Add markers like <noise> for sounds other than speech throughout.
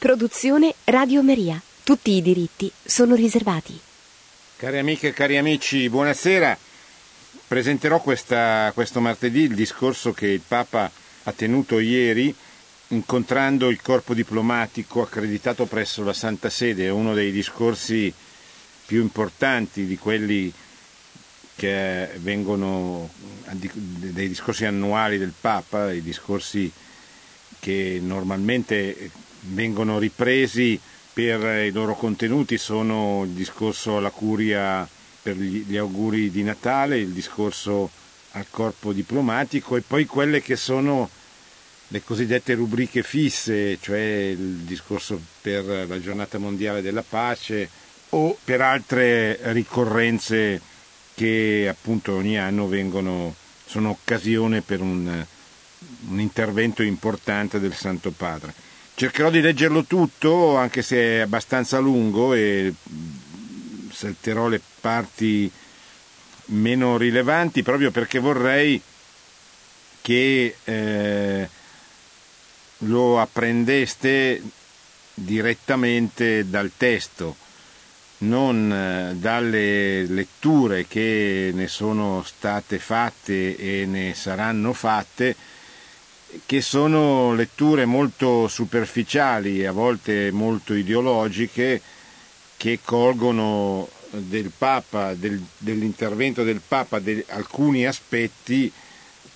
Produzione Radio Maria. Tutti i diritti sono riservati. Cari amiche e cari amici, buonasera. Presenterò questa, questo martedì il discorso che il Papa ha tenuto ieri incontrando il corpo diplomatico accreditato presso la Santa Sede. È uno dei discorsi più importanti di quelli che vengono dei discorsi annuali del Papa, i discorsi che normalmente vengono ripresi per i loro contenuti sono il discorso alla curia per gli auguri di Natale, il discorso al corpo diplomatico e poi quelle che sono le cosiddette rubriche fisse, cioè il discorso per la giornata mondiale della pace o per altre ricorrenze che appunto ogni anno vengono, sono occasione per un, un intervento importante del Santo Padre. Cercherò di leggerlo tutto, anche se è abbastanza lungo e salterò le parti meno rilevanti proprio perché vorrei che eh, lo apprendeste direttamente dal testo non eh, dalle letture che ne sono state fatte e ne saranno fatte, che sono letture molto superficiali, a volte molto ideologiche, che colgono del Papa, del, dell'intervento del Papa de, alcuni aspetti,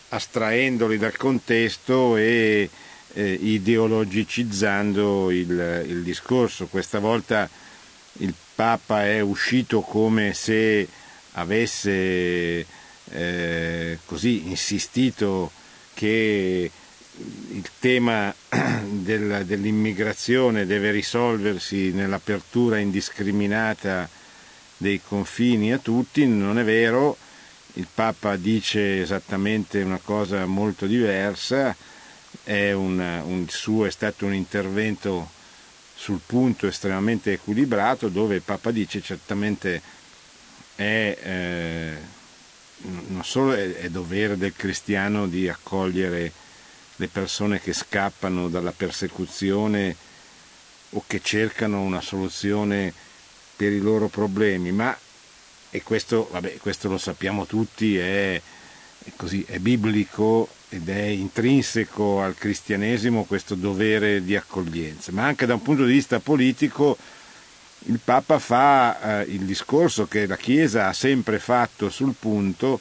astraendoli dal contesto e eh, ideologicizzando il, il discorso. Questa volta il Papa è uscito come se avesse eh, così insistito che il tema <clears throat> del, dell'immigrazione deve risolversi nell'apertura indiscriminata dei confini a tutti, non è vero, il Papa dice esattamente una cosa molto diversa, è una, un, suo è stato un intervento sul punto estremamente equilibrato dove il Papa dice certamente è, eh, non solo è, è dovere del cristiano di accogliere le persone che scappano dalla persecuzione o che cercano una soluzione per i loro problemi, ma e questo, vabbè, questo lo sappiamo tutti, è, è, così, è biblico ed è intrinseco al cristianesimo questo dovere di accoglienza, ma anche da un punto di vista politico il Papa fa eh, il discorso che la Chiesa ha sempre fatto sul punto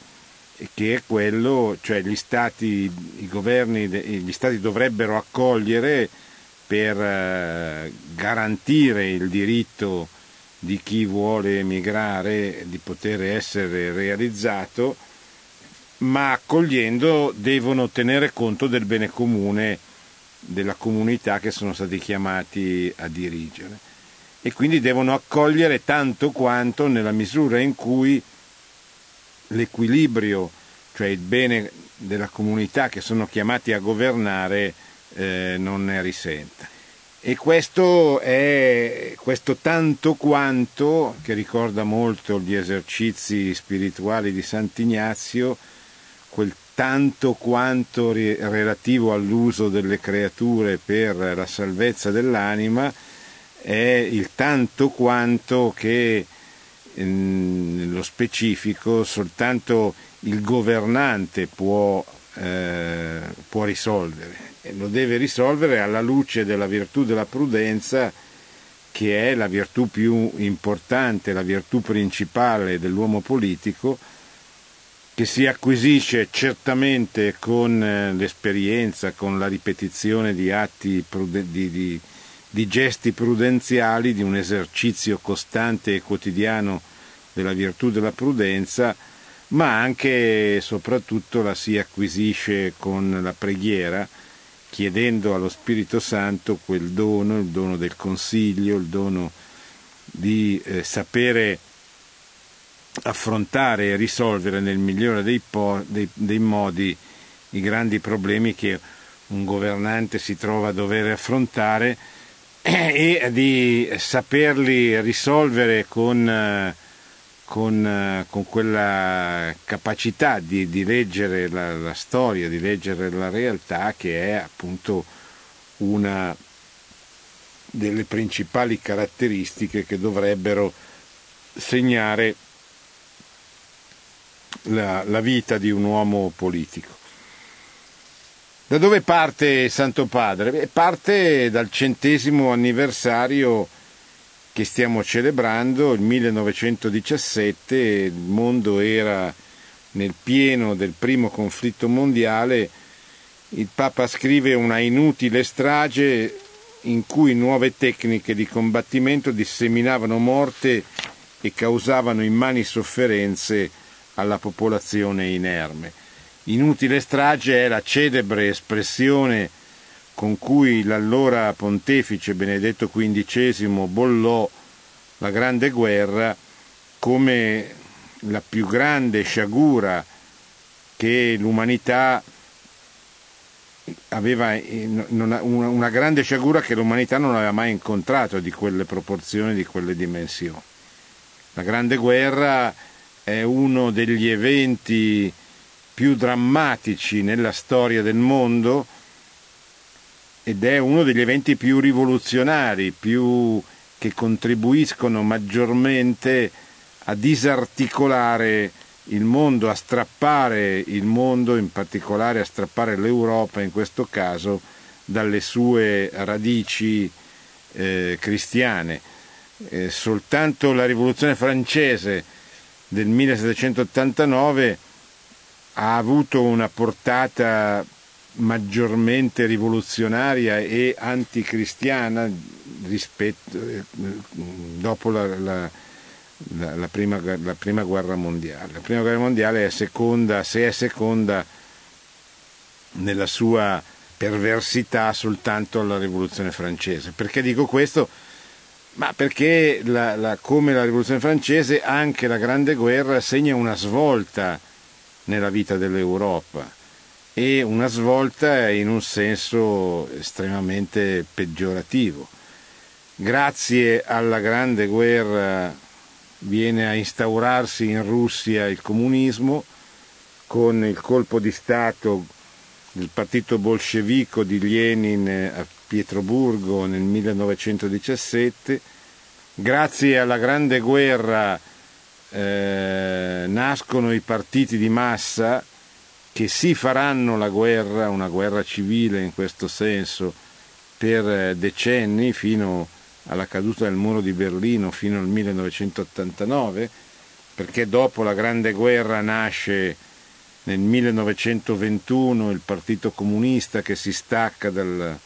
che è quello, cioè gli stati, i governi, gli stati dovrebbero accogliere per eh, garantire il diritto di chi vuole emigrare di poter essere realizzato ma accogliendo devono tenere conto del bene comune della comunità che sono stati chiamati a dirigere e quindi devono accogliere tanto quanto nella misura in cui l'equilibrio, cioè il bene della comunità che sono chiamati a governare, eh, non ne risenta. E questo è questo tanto quanto, che ricorda molto gli esercizi spirituali di Sant'Ignazio, quel tanto quanto relativo all'uso delle creature per la salvezza dell'anima è il tanto quanto che nello specifico soltanto il governante può, eh, può risolvere. E lo deve risolvere alla luce della virtù della prudenza che è la virtù più importante, la virtù principale dell'uomo politico che si acquisisce certamente con eh, l'esperienza, con la ripetizione di atti, di, di gesti prudenziali, di un esercizio costante e quotidiano della virtù della prudenza, ma anche e soprattutto la si acquisisce con la preghiera, chiedendo allo Spirito Santo quel dono, il dono del consiglio, il dono di eh, sapere affrontare e risolvere nel migliore dei, po- dei, dei modi i grandi problemi che un governante si trova a dover affrontare <clears throat> e di saperli risolvere con, con, con quella capacità di, di leggere la, la, storia, di leggere la realtà che è appunto una delle principali caratteristiche che dovrebbero segnare la, la vita di un uomo politico. Da dove parte Santo Padre? Parte dal centesimo anniversario che stiamo celebrando, il 1917, il mondo era nel pieno del primo conflitto mondiale, il Papa scrive una inutile strage in cui nuove tecniche di combattimento disseminavano morte e causavano immani sofferenze alla popolazione inerme. Inutile strage è la celebre espressione con cui l'allora pontefice Benedetto XV bollò la Grande Guerra come la più grande sciagura che l'umanità aveva una grande sciagura che l'umanità non aveva mai incontrato di quelle proporzioni, di quelle dimensioni. La Grande Guerra è uno degli eventi più drammatici nella storia del mondo ed è uno degli eventi più rivoluzionari, più che contribuiscono maggiormente a disarticolare il mondo, a strappare il mondo, in particolare a strappare l'Europa in questo caso dalle sue radici eh, cristiane. Eh, soltanto la rivoluzione francese del 1789 ha avuto una portata maggiormente rivoluzionaria e anticristiana rispetto, eh, dopo la, la, la, prima, la, prima, guerra mondiale. La prima guerra mondiale è seconda, se è seconda nella sua perversità soltanto alla rivoluzione francese. Perché dico questo? Ma perché come la rivoluzione francese anche la grande guerra segna una svolta nella vita dell'Europa e una svolta in un senso estremamente peggiorativo. Grazie alla grande guerra viene a instaurarsi in Russia il comunismo con il colpo di Stato del partito bolscevico di Lenin a Pietroburgo nel 1917. Grazie alla grande guerra eh, nascono i partiti di massa che sì faranno la guerra, una guerra civile in questo senso, per eh, decenni fino alla caduta del muro di Berlino, fino al 1989, perché dopo la Grande Guerra nasce nel 1921 il Partito Comunista che si stacca dal,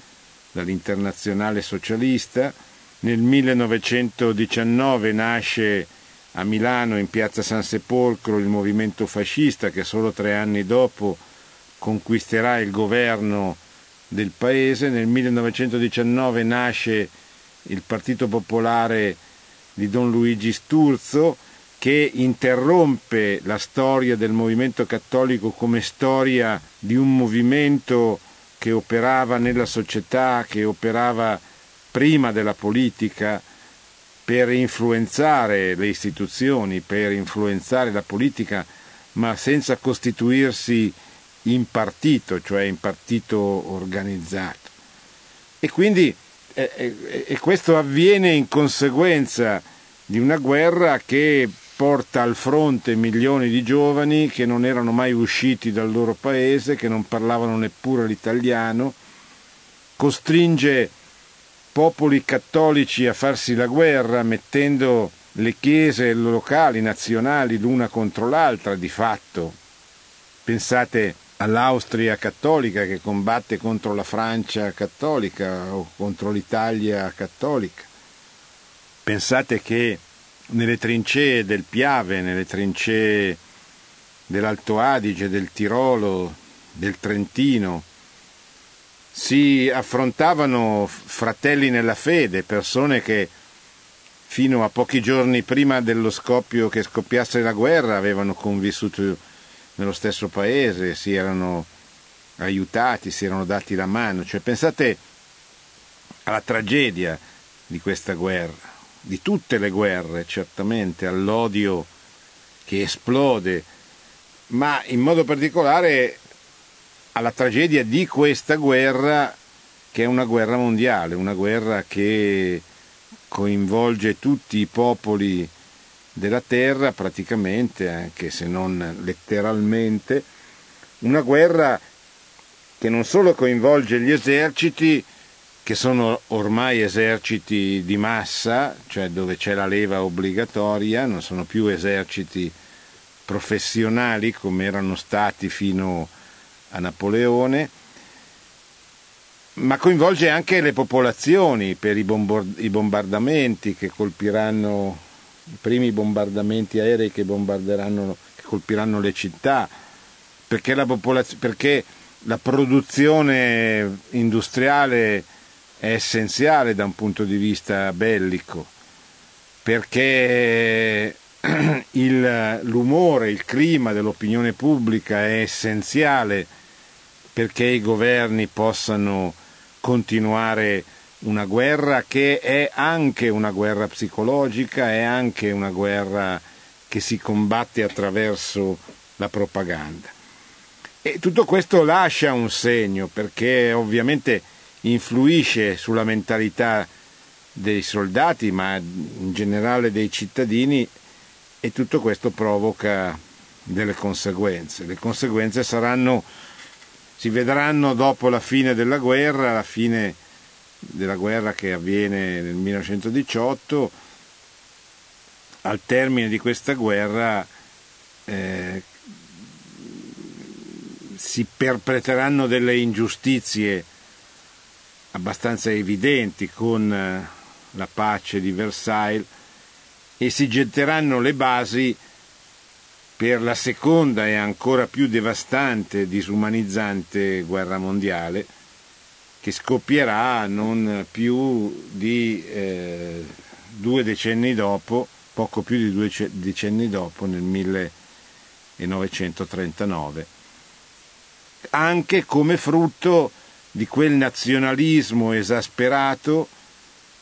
dall'internazionale socialista, nel 1919 nasce a Milano in piazza San Sepolcro il movimento fascista che solo tre anni dopo conquisterà il governo del paese. Nel 1919 nasce il Partito Popolare di Don Luigi Sturzo che interrompe la storia del movimento cattolico come storia di un movimento che operava nella società, che operava prima della politica, per influenzare le istituzioni, per influenzare la politica, ma senza costituirsi in partito, cioè in partito organizzato. E quindi e, e, e questo avviene in conseguenza di una guerra che porta al fronte milioni di giovani che non erano mai usciti dal loro paese, che non parlavano neppure l'italiano, costringe popoli cattolici a farsi la guerra mettendo le chiese locali, nazionali, l'una contro l'altra di fatto. Pensate all'Austria cattolica che combatte contro la Francia cattolica o contro l'Italia cattolica. Pensate che nelle trincee del Piave, nelle trincee dell'Alto Adige, del Tirolo, del Trentino, si affrontavano fratelli nella fede, persone che fino a pochi giorni prima dello scoppio che scoppiasse la guerra avevano convissuto nello stesso paese, si erano aiutati, si erano dati la mano. Cioè, pensate alla tragedia di questa guerra, di tutte le guerre, certamente, all'odio che esplode, ma in modo particolare alla tragedia di questa guerra che è una guerra mondiale, una guerra che coinvolge tutti i popoli della terra praticamente, anche se non letteralmente, una guerra che non solo coinvolge gli eserciti, che sono ormai eserciti di massa, cioè dove c'è la leva obbligatoria, non sono più eserciti professionali come erano stati fino a Napoleone, ma coinvolge anche le popolazioni per i, bombardamenti che colpiranno i primi bombardamenti aerei che, che colpiranno le città, perché la, perché la produzione industriale è essenziale da un punto di vista bellico, perché <clears throat> il, l'umore, il clima dell'opinione pubblica è essenziale perché i governi possano continuare una guerra che è anche una guerra psicologica, è anche una guerra che si combatte attraverso la propaganda. E tutto questo lascia un segno perché ovviamente influisce sulla mentalità dei soldati, ma in generale dei cittadini e tutto questo provoca delle conseguenze. Le conseguenze saranno, si vedranno dopo la fine della guerra, la fine della guerra che avviene nel 1918, al termine di questa guerra eh, si perpetreranno delle ingiustizie abbastanza evidenti con eh, la pace di Versailles e si getteranno le basi per la seconda e ancora più devastante e disumanizzante guerra mondiale che scoppierà non più di eh, due decenni dopo, poco più di due decenni dopo, nel 1939, anche come frutto di quel nazionalismo esasperato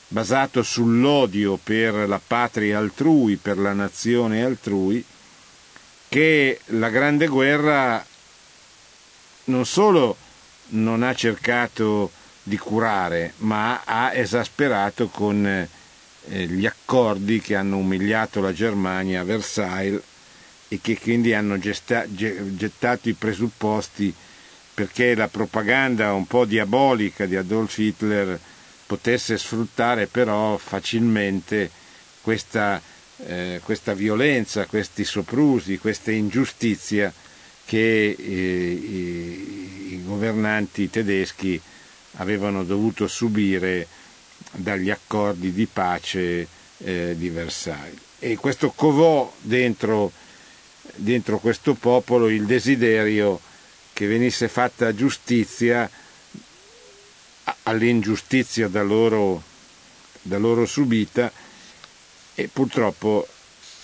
basato sull'odio per la patria altrui, per la nazione altrui, che la Grande Guerra non solo non ha cercato di curare, ma ha esasperato con eh, gli accordi che hanno umiliato la Germania a Versailles e che quindi hanno gesta- gettato i presupposti perché la propaganda un po' diabolica di Adolf Hitler potesse sfruttare però facilmente questa, eh, questa violenza, questi soprusi, questa ingiustizia che eh, i, i, governanti tedeschi avevano dovuto subire dagli accordi di pace eh, di Versailles. E questo covò dentro, dentro questo popolo il desiderio che venisse fatta giustizia all'ingiustizia da loro, da loro subita e purtroppo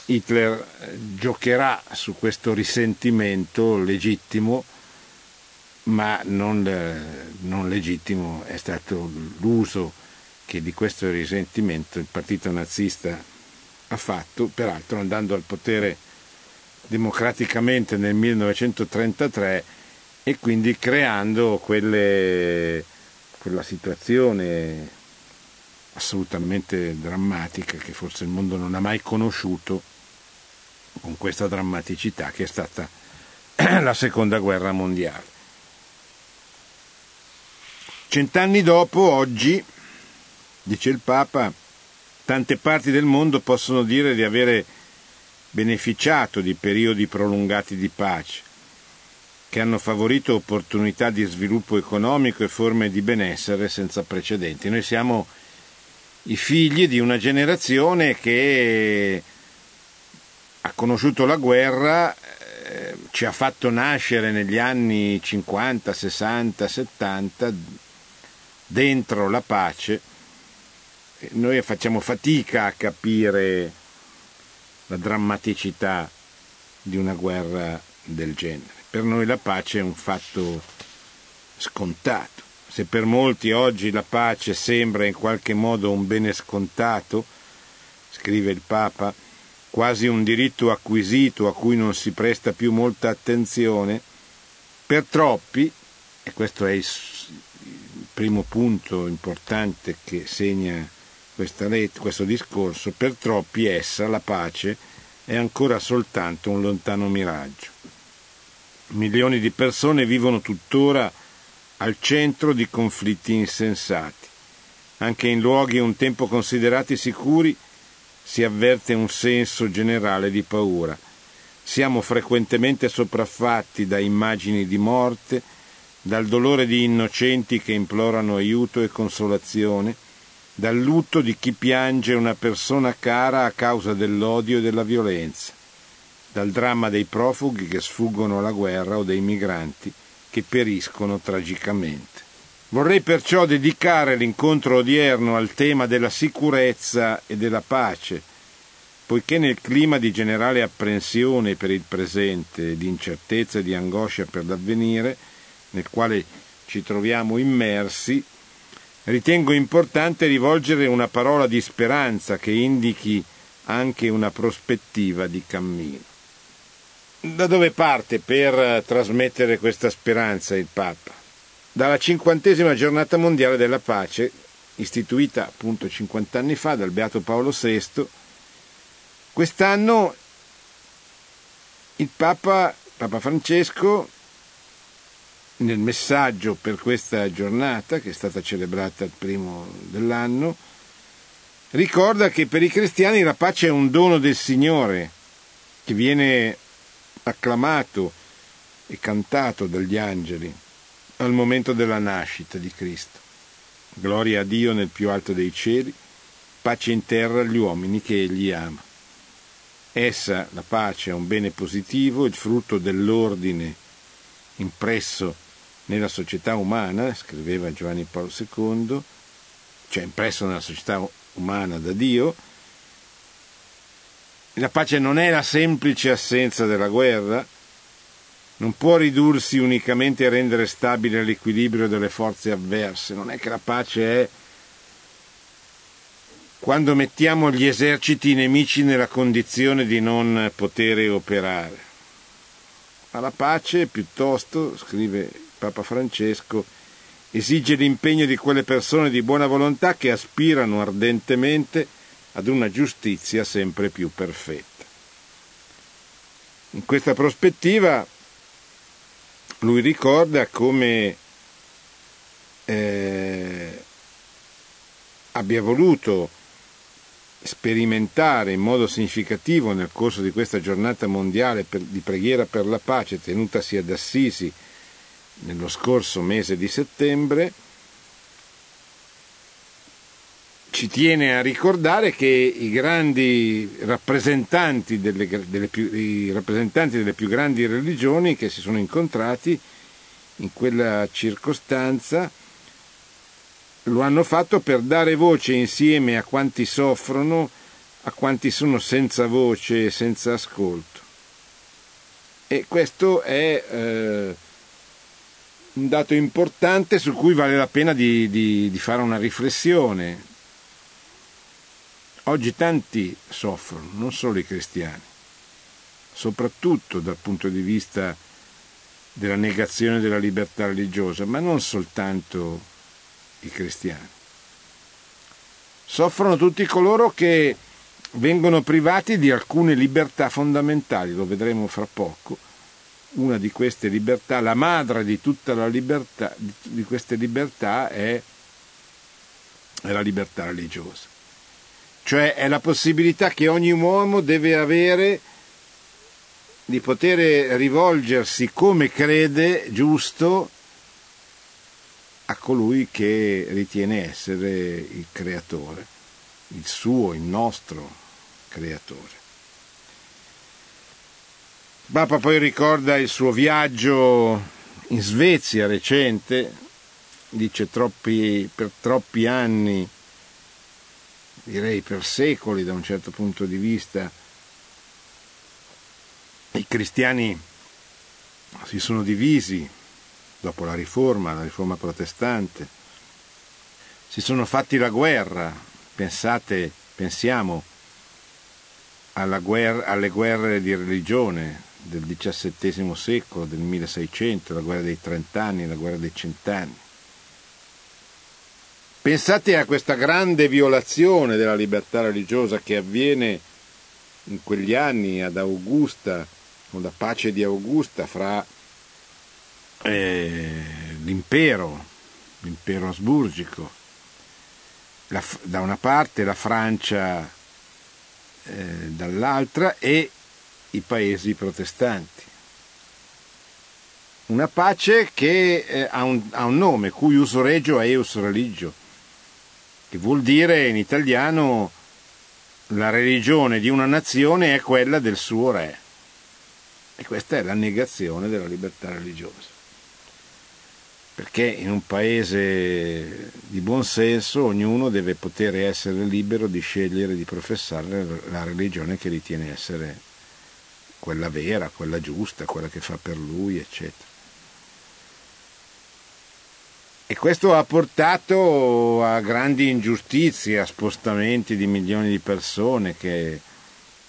Hitler eh, giocherà su questo risentimento legittimo, ma non, eh, non, legittimo. È stato l'uso che di questo risentimento il partito nazista ha fatto, peraltro andando al potere democraticamente nel 1933 e quindi creando quelle, quella situazione assolutamente drammatica che forse il mondo non ha mai conosciuto con questa drammaticità che è stata <clears throat> la seconda guerra mondiale. Cent'anni dopo, oggi, dice il Papa, tante parti del mondo possono dire di avere beneficiato di periodi prolungati di pace, che hanno favorito opportunità di sviluppo economico e forme di benessere senza precedenti. Noi siamo i figli di una generazione che ha conosciuto la guerra, eh, ci ha fatto nascere negli anni 50, 60, 70 dentro la pace. Noi facciamo fatica a capire la drammaticità di una guerra del genere. Per noi la pace è un fatto scontato. Se per molti oggi la pace sembra in qualche modo un bene scontato, scrive il Papa, quasi un diritto acquisito a cui non si presta più molta attenzione, per troppi, e questo è il primo punto importante che segna let- questo discorso, per troppi essa, la pace, è ancora soltanto un lontano miraggio. Milioni di persone vivono tuttora al centro di conflitti insensati. Anche in luoghi un tempo considerati sicuri si avverte un senso generale di paura. Siamo frequentemente sopraffatti da immagini di morte, dal dolore di innocenti che implorano aiuto e consolazione, dal lutto di chi piange una persona cara a causa dell'odio e della violenza, dal dramma dei profughi che sfuggono alla guerra o dei migranti che periscono tragicamente. Vorrei perciò dedicare l'incontro odierno al tema della sicurezza e della pace, poiché nel clima di generale apprensione per il presente, di incertezza e di angoscia per l'avvenire, nel quale ci troviamo immersi, ritengo importante rivolgere una parola di speranza che indichi anche una prospettiva di cammino. Da dove parte per trasmettere questa speranza il Papa? Dalla cinquantesima giornata mondiale della pace, istituita appunto 50 anni fa dal Beato Paolo VI, quest'anno il Papa, Papa Francesco, nel messaggio per questa giornata, che è stata celebrata il primo dell'anno, ricorda che per i cristiani la pace è un dono del Signore, che viene acclamato e cantato dagli angeli al momento della nascita di Cristo. Gloria a Dio nel più alto dei cieli, pace in terra agli uomini che Egli ama. Essa, la pace, è un bene positivo, il frutto dell'ordine impresso nella società umana, scriveva Giovanni Paolo II, cioè impresso nella società umana da Dio. La pace non è la semplice assenza della guerra, non può ridursi unicamente a rendere stabile l'equilibrio delle forze avverse, non è che la pace è quando mettiamo gli eserciti nemici nella condizione di non poter operare. Ma la pace piuttosto, scrive Papa Francesco, esige l'impegno di quelle persone di buona volontà che aspirano ardentemente ad una giustizia sempre più perfetta. In questa prospettiva lui ricorda come eh, abbia voluto sperimentare in modo significativo nel corso di questa giornata mondiale per, di preghiera per la pace tenutasi ad Assisi nello scorso mese di settembre, ci tiene a ricordare che i grandi rappresentanti delle, delle più, rappresentanti delle più grandi religioni che si sono incontrati in quella circostanza lo hanno fatto per dare voce insieme a quanti soffrono, a quanti sono senza voce e senza ascolto. E questo è eh, un dato importante su cui vale la pena di, di, di fare una riflessione. Oggi tanti soffrono, non solo i cristiani, soprattutto dal punto di vista della negazione della libertà religiosa, ma non soltanto i cristiani. Soffrono tutti coloro che vengono privati di alcune libertà fondamentali, lo vedremo fra poco. Una di queste libertà, la madre di tutta la libertà, di queste libertà è, è la libertà religiosa. Cioè è la possibilità che ogni uomo deve avere di poter rivolgersi come crede giusto a colui che ritiene essere il creatore, il suo, il nostro creatore. Papa poi ricorda il suo viaggio in Svezia recente, dice troppi, per troppi anni, direi per secoli da un certo punto di vista, i cristiani si sono divisi dopo la riforma, la riforma protestante. Si sono fatti la guerra, pensate, pensiamo guerra, alle guerre di religione del XVII secolo, del 1600, la guerra dei trent'anni, la guerra dei cent'anni. Pensate a questa grande violazione della libertà religiosa che avviene in quegli anni ad Augusta, con la pace di Augusta fra eh, l'impero, l'impero asburgico, la, da una parte la Francia eh, dall'altra e i paesi protestanti. Una pace che eh, ha, un, ha, un, nome, cuius regio eius religio, che vuol dire in italiano la religione di una nazione è quella del suo re. E questa è la negazione della libertà religiosa. Perché in un paese di buon senso ognuno deve poter essere libero di scegliere di professare la religione che ritiene essere quella vera, quella giusta, quella che fa per lui, eccetera. E questo ha portato a grandi ingiustizie, a spostamenti di milioni di persone che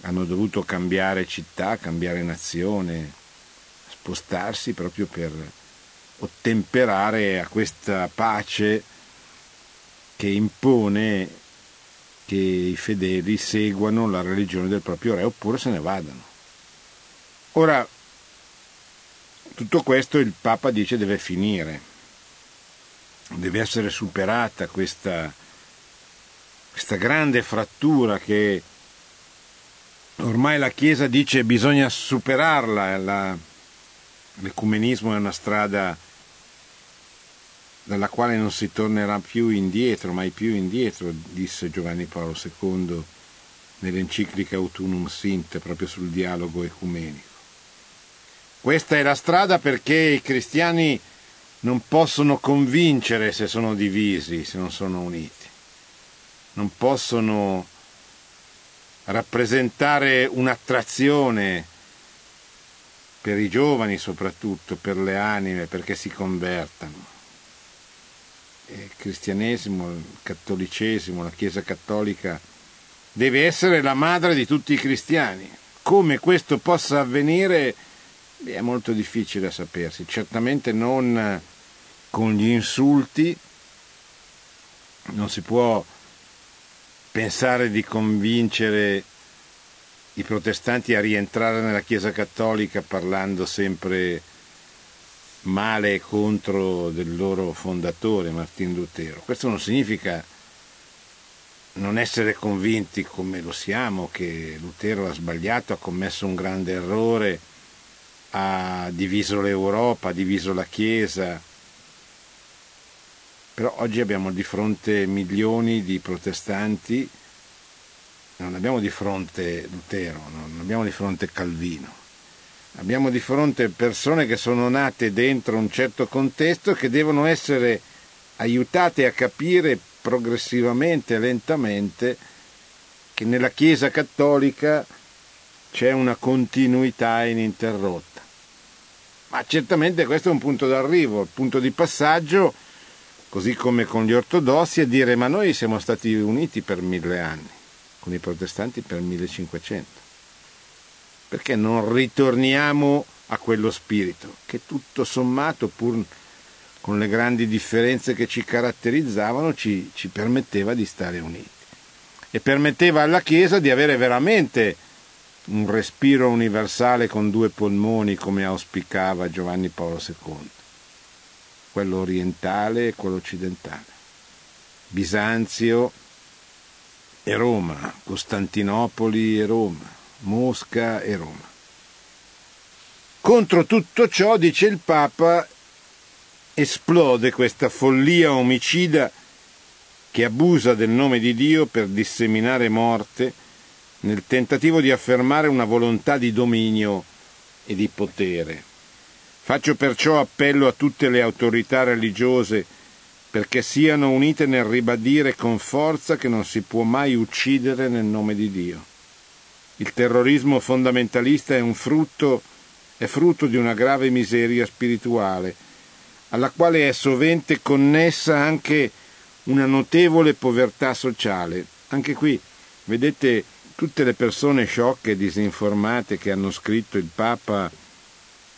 hanno dovuto cambiare città, cambiare nazione, spostarsi proprio per ottemperare a questa pace che impone che i fedeli seguano la religione del proprio re oppure se ne vadano. Ora, tutto questo il Papa dice deve finire deve essere superata questa, questa grande frattura che ormai la Chiesa dice bisogna superarla, la, l'ecumenismo è una strada dalla quale non si tornerà più indietro, mai più indietro, disse Giovanni Paolo II nell'enciclica Autunum Sint proprio sul dialogo ecumenico. Questa è la strada perché i cristiani non possono convincere se sono divisi, se non sono uniti. Non possono rappresentare un'attrazione per i giovani soprattutto, per le anime, perché si convertano. Il cristianesimo, il cattolicesimo, la Chiesa cattolica deve essere la madre di tutti i cristiani. Come questo possa avvenire è molto difficile a sapersi, certamente non con gli insulti, non si può pensare di convincere i protestanti a rientrare nella Chiesa cattolica parlando sempre male contro del loro fondatore Martin Lutero. Questo non significa non essere convinti come lo siamo che Lutero ha sbagliato, ha commesso un grande errore, ha diviso l'Europa, ha diviso la Chiesa, però oggi abbiamo di fronte milioni di protestanti, non abbiamo di fronte Lutero, non abbiamo di fronte Calvino, abbiamo di fronte persone che sono nate dentro un certo contesto e che devono essere aiutate a capire progressivamente, lentamente, che nella Chiesa cattolica c'è una continuità ininterrotta. Ma certamente questo è un punto d'arrivo, il punto di passaggio così come con gli ortodossi, e dire ma noi siamo stati uniti per mille anni, con i protestanti per 1500. Perché non ritorniamo a quello spirito che tutto sommato, pur con le grandi differenze che ci caratterizzavano, ci, ci permetteva di stare uniti e permetteva alla Chiesa di avere veramente un respiro universale con due polmoni come auspicava Giovanni Paolo II quello orientale e quello occidentale, Bisanzio e Roma, Costantinopoli e Roma, Mosca e Roma. Contro tutto ciò, dice il Papa, esplode questa follia omicida che abusa del nome di Dio per disseminare morte nel tentativo di affermare una volontà di dominio e di potere. Faccio perciò appello a tutte le autorità religiose perché siano unite nel ribadire con forza che non si può mai uccidere nel nome di Dio. Il terrorismo fondamentalista è un frutto, è frutto di una grave miseria spirituale, alla quale è sovente connessa anche una notevole povertà sociale. Anche qui, vedete, tutte le persone sciocche e disinformate che hanno scritto il Papa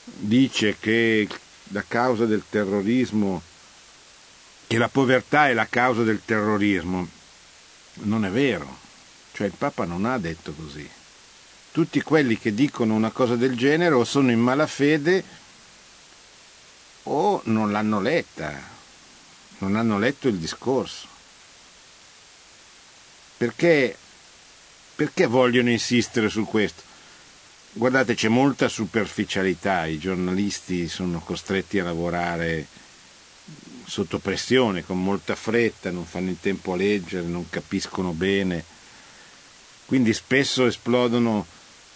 dice che la causa del terrorismo che la povertà è la causa del terrorismo. Non è vero, cioè il Papa non ha detto così. Tutti quelli che dicono una cosa del genere o sono in malafede o non l'hanno letta, non hanno letto il discorso. Perché, perché vogliono insistere su questo? Guardate, c'è molta superficialità, i giornalisti sono costretti a lavorare sotto pressione, con molta fretta, non fanno in tempo a leggere, non capiscono bene. Quindi spesso esplodono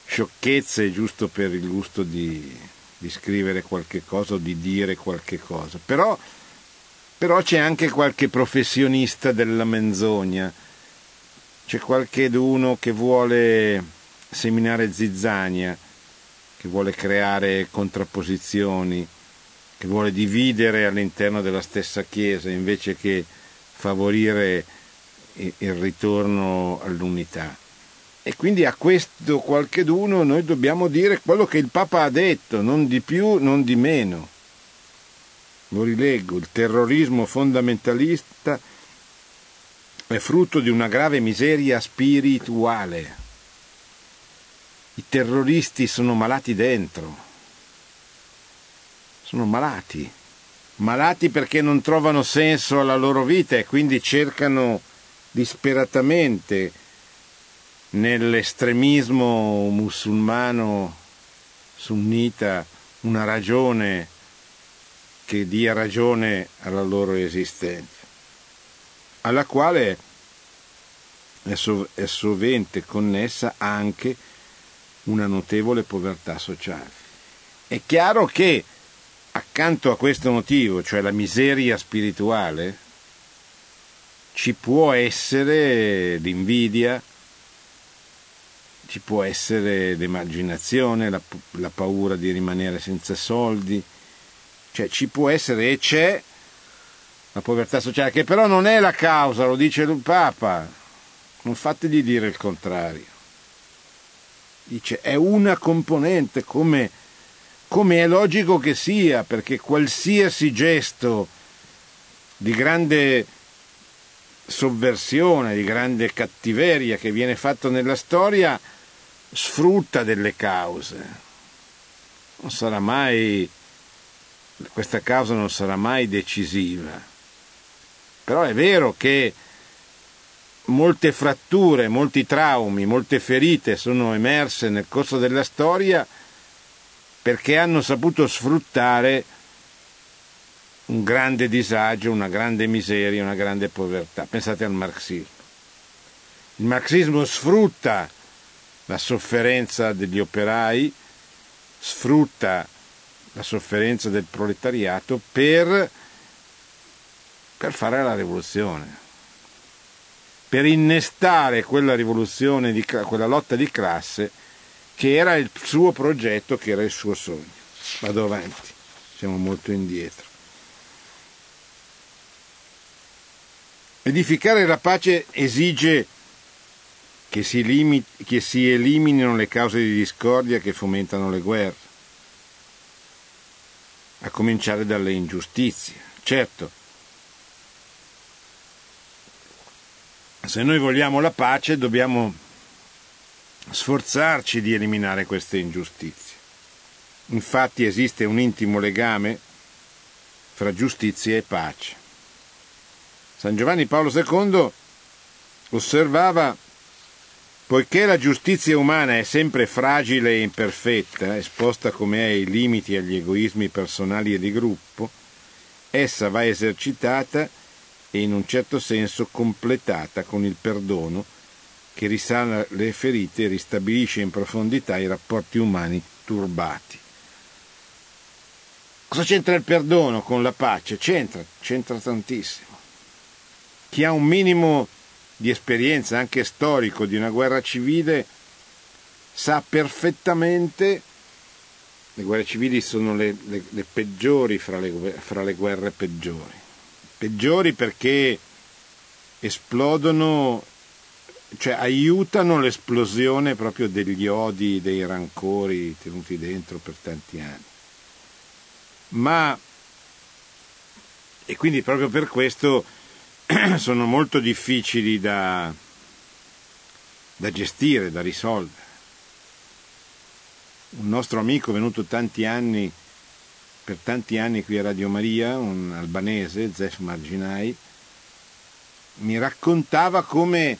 sciocchezze giusto per il gusto di, di scrivere qualche cosa o di dire qualche cosa. Però, però c'è anche qualche professionista della menzogna, c'è qualcheduno che vuole seminare zizzania, che vuole creare contrapposizioni che vuole dividere all'interno della stessa Chiesa invece che favorire il ritorno all'unità. E quindi a questo qualcheduno noi dobbiamo dire quello che il Papa ha detto, non di più, non di meno. Lo rileggo, il terrorismo fondamentalista è frutto di una grave miseria spirituale. I terroristi sono malati dentro. Sono malati, malati perché non trovano senso alla loro vita e quindi cercano disperatamente nell'estremismo musulmano sunnita una ragione che dia ragione alla loro esistenza, alla quale è, sov- è sovente connessa anche una notevole povertà sociale. È chiaro che accanto a questo motivo, cioè la miseria spirituale, ci può essere l'invidia, ci può essere l'emarginazione, la, la paura di rimanere senza soldi, cioè ci può essere e c'è la povertà sociale, che però non è la causa, lo dice il Papa, non fategli dire il contrario. Dice è una componente come come è logico che sia, perché qualsiasi gesto di grande sovversione, di grande cattiveria che viene fatto nella storia sfrutta delle cause. Non sarà mai, questa causa non sarà mai decisiva. Però è vero che molte fratture, molti traumi, molte ferite sono emerse nel corso della storia perché hanno saputo sfruttare un grande disagio, una grande miseria, una grande povertà. Pensate al marxismo. Il marxismo sfrutta la sofferenza degli operai, sfrutta la sofferenza del proletariato per, per fare la rivoluzione, per innestare quella rivoluzione, di, quella lotta di classe che era il suo progetto, che era il suo sogno. Vado avanti, siamo molto indietro. Edificare la pace esige che si, limiti, che si eliminino le cause di discordia che fomentano le guerre, a cominciare dalle ingiustizie. Certo, se noi vogliamo la pace dobbiamo sforzarci di eliminare queste ingiustizie. Infatti esiste un intimo legame fra giustizia e pace. San Giovanni Paolo II osservava Poiché la giustizia umana è sempre fragile e imperfetta, esposta come è ai limiti e agli egoismi personali e di gruppo, essa va esercitata e in un certo senso completata con il perdono che risana le ferite e ristabilisce in profondità i rapporti umani turbati. Cosa c'entra il perdono con la pace? C'entra, c'entra tantissimo. Chi ha un minimo di esperienza, anche storico, di una guerra civile, sa perfettamente, le guerre civili sono le, le, le peggiori fra le, fra le guerre peggiori, peggiori perché esplodono cioè aiutano l'esplosione proprio degli odi, dei rancori tenuti dentro per tanti anni. Ma e quindi proprio per questo <clears throat> sono molto difficili da, da gestire, da risolvere. Un nostro amico venuto tanti anni, per tanti anni qui a Radio Maria, un albanese, Zef Marginai, mi raccontava come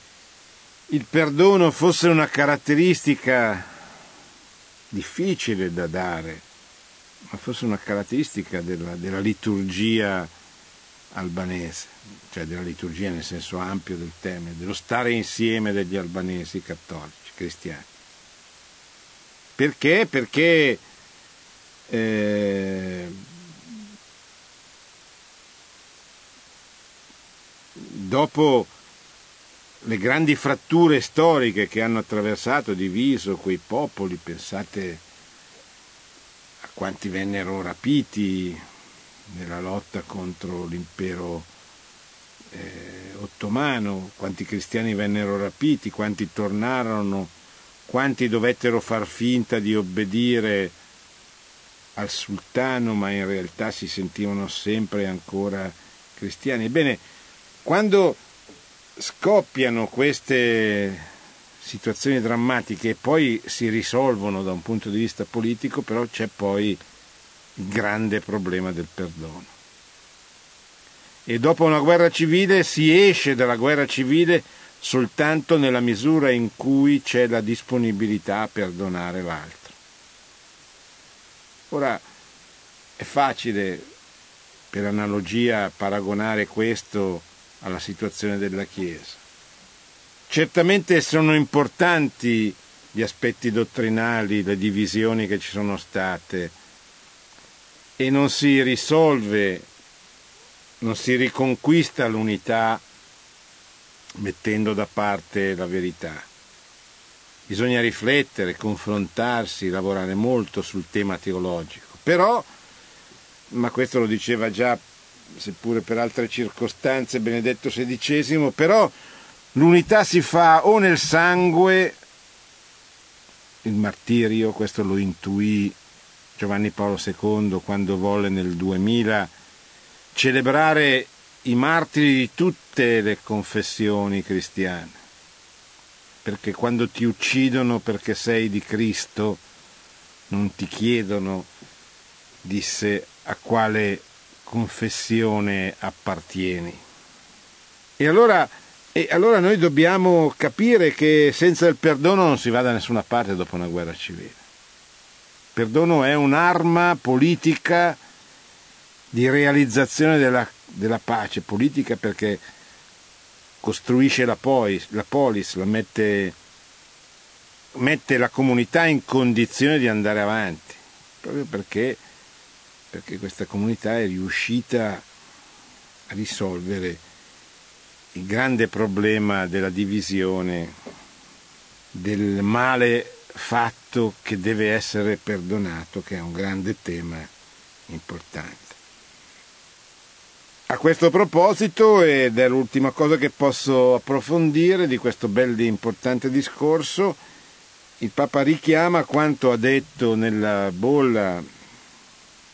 il perdono fosse una caratteristica difficile da dare, ma fosse una caratteristica della, della liturgia albanese, cioè della liturgia nel senso ampio del termine, dello stare insieme degli albanesi cattolici, cristiani. Perché? Perché eh, dopo le grandi fratture storiche che hanno attraversato, diviso quei popoli, pensate a quanti vennero rapiti nella lotta contro l'impero eh, ottomano, quanti cristiani vennero rapiti, quanti tornarono, quanti dovettero far finta di obbedire al sultano, ma in realtà si sentivano sempre ancora cristiani. Ebbene, quando scoppiano queste situazioni drammatiche e poi si risolvono da un punto di vista politico, però c'è poi il grande problema del perdono. E dopo una guerra civile si esce dalla guerra civile soltanto nella misura in cui c'è la disponibilità a perdonare l'altro. Ora è facile per analogia paragonare questo alla situazione della Chiesa. Certamente sono importanti gli aspetti dottrinali, le divisioni che ci sono state e non si risolve, non si riconquista l'unità mettendo da parte la verità. Bisogna riflettere, confrontarsi, lavorare molto sul tema teologico. Però, ma questo lo diceva già seppure per altre circostanze, Benedetto XVI, però l'unità si fa o nel sangue, il martirio, questo lo intuì Giovanni Paolo II quando volle nel 2000 celebrare i martiri di tutte le confessioni cristiane, perché quando ti uccidono perché sei di Cristo, non ti chiedono, disse, a quale confessione appartieni. E allora, e allora noi dobbiamo capire che senza il perdono non si va da nessuna parte dopo una guerra civile. Il perdono è un'arma politica di realizzazione della, della pace, politica perché costruisce la polis, la, polis, la mette, mette la comunità in condizione di andare avanti, proprio perché perché questa comunità è riuscita a risolvere il grande problema della divisione, del male fatto che deve essere perdonato, che è un grande tema importante. A questo proposito, ed è l'ultima cosa che posso approfondire di questo bel e importante discorso, il Papa richiama quanto ha detto nella bolla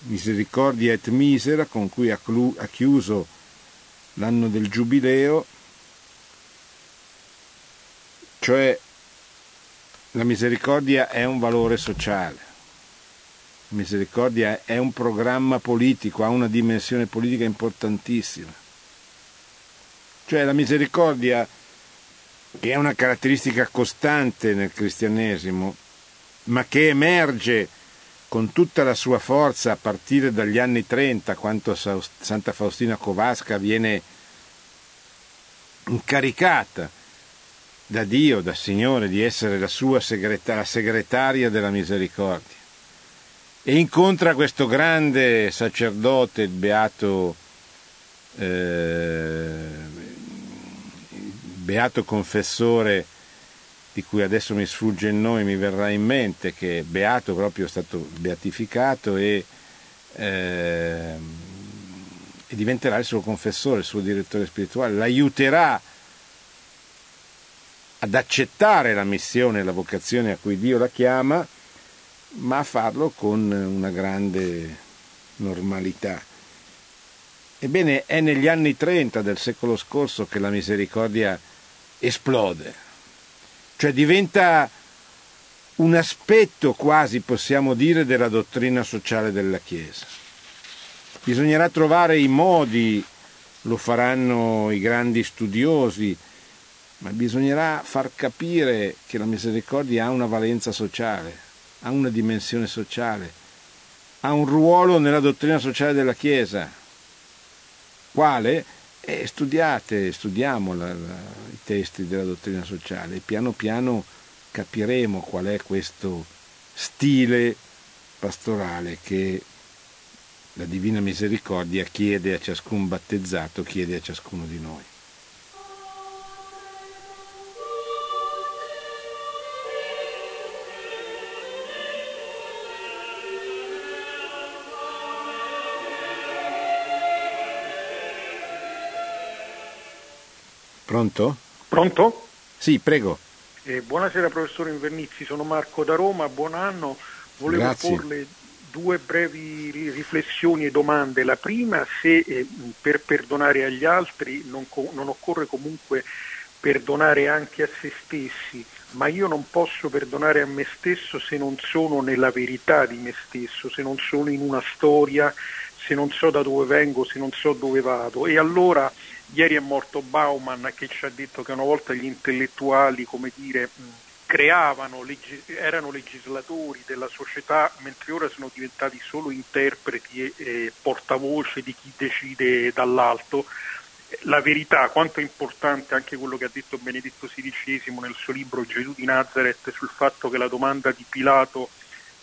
Misericordia et Misera con cui ha chiuso l'anno del Giubileo, cioè la misericordia è un valore sociale, misericordia è un programma politico, ha una dimensione politica importantissima. Cioè la misericordia, che è una caratteristica costante nel cristianesimo, ma che emerge con tutta la sua forza a partire dagli anni 30, quando Santa Faustina Kowalska viene incaricata da Dio, dal Signore, di essere la sua segretaria, la segretaria della misericordia. E incontra questo grande sacerdote, il beato, eh, beato confessore di cui adesso mi sfugge il nome, mi verrà in mente, che Beato proprio è stato beatificato e, eh, e diventerà il suo confessore, il suo direttore spirituale, l'aiuterà ad accettare la missione la vocazione a cui Dio la chiama, ma a farlo con una grande normalità. Ebbene, è negli anni 30 del secolo scorso che la misericordia esplode, cioè diventa un aspetto quasi, possiamo dire, della dottrina sociale della Chiesa. Bisognerà trovare i modi, lo faranno i grandi studiosi, ma bisognerà far capire che la misericordia ha una valenza sociale, ha una dimensione sociale, ha un ruolo nella dottrina sociale della Chiesa. Quale? Eh, studiate, studiamo la, la, i testi della dottrina sociale e piano piano capiremo qual è questo stile pastorale che la Divina Misericordia chiede a ciascun battezzato, chiede a ciascuno di noi. Pronto? Pronto? Sì, prego. Eh, buonasera professore Invernizzi, sono Marco da Roma, buon anno. Volevo Grazie. porle due brevi riflessioni e domande. La prima, se eh, per perdonare agli altri non, co- non occorre comunque perdonare anche a se stessi, ma io non posso perdonare a me stesso se non sono nella verità di me stesso, se non sono in una storia, se non so da dove vengo, se non so dove vado. E allora Ieri è morto Bauman che ci ha detto che una volta gli intellettuali, come dire, creavano, erano legislatori della società, mentre ora sono diventati solo interpreti e, portavoce di chi decide dall'alto. La verità, quanto è importante anche quello che ha detto Benedetto XVI nel suo libro Gesù di Nazareth sul fatto che la domanda di Pilato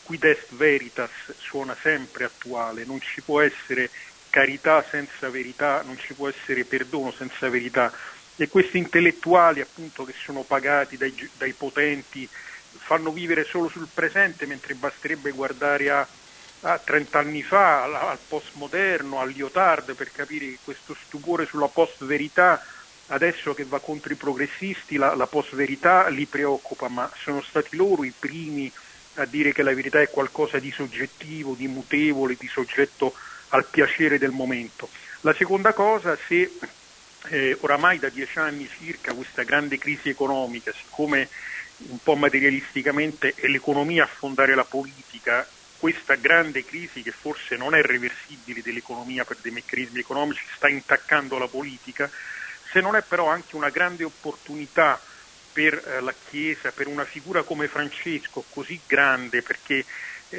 quid est veritas suona sempre attuale, non ci può essere carità senza verità, non ci può essere perdono senza verità. E questi intellettuali appunto che sono pagati dai, dai potenti fanno vivere solo sul presente mentre basterebbe guardare a, a 30 anni fa, al, al postmoderno, al Lyotard per capire che questo stupore sulla post-verità adesso che va contro i progressisti la, la post-verità li preoccupa, ma sono stati loro i primi a dire che la verità è qualcosa di soggettivo, di mutevole, di soggetto al piacere del momento. La seconda cosa, se eh, oramai da dieci anni circa questa grande crisi economica, siccome un po' materialisticamente è l'economia a fondare la politica, questa grande crisi che forse non è reversibile dell'economia per dei meccanismi economici sta intaccando la politica, se non è però anche una grande opportunità per eh, la Chiesa, per una figura come Francesco così grande, perché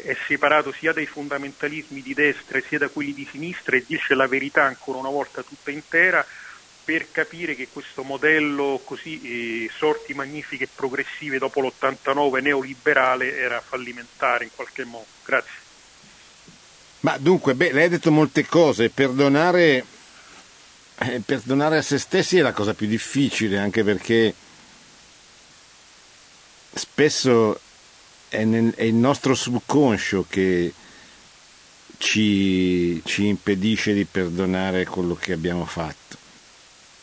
è separato sia dai fondamentalismi di destra sia da quelli di sinistra e dice la verità ancora una volta tutta intera per capire che questo modello così eh, sorti magnifiche e progressive dopo l'89 neoliberale era fallimentare in qualche modo. Grazie. Ma dunque, beh, lei ha detto molte cose, perdonare, eh, perdonare a se stessi è la cosa più difficile, anche perché spesso è, nel, è il nostro subconscio che ci, ci impedisce di perdonare quello che abbiamo fatto.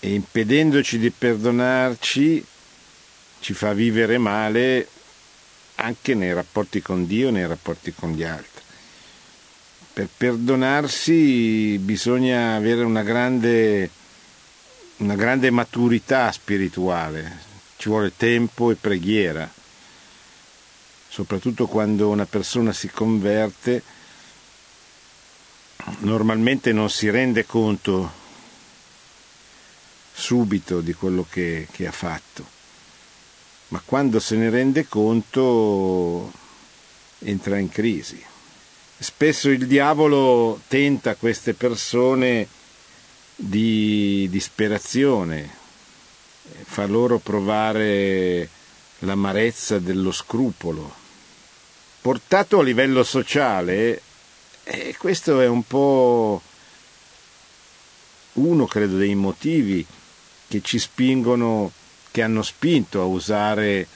E impedendoci di perdonarci ci fa vivere male anche nei rapporti con Dio e nei rapporti con gli altri. Per perdonarsi bisogna avere una grande, una grande maturità spirituale, ci vuole tempo e preghiera soprattutto quando una persona si converte, normalmente non si rende conto subito di quello che, che ha fatto, ma quando se ne rende conto entra in crisi. Spesso il diavolo tenta queste persone di disperazione, fa loro provare l'amarezza dello scrupolo, portato a livello sociale, eh, questo è un po' uno, credo, dei motivi che ci spingono, che hanno spinto a usare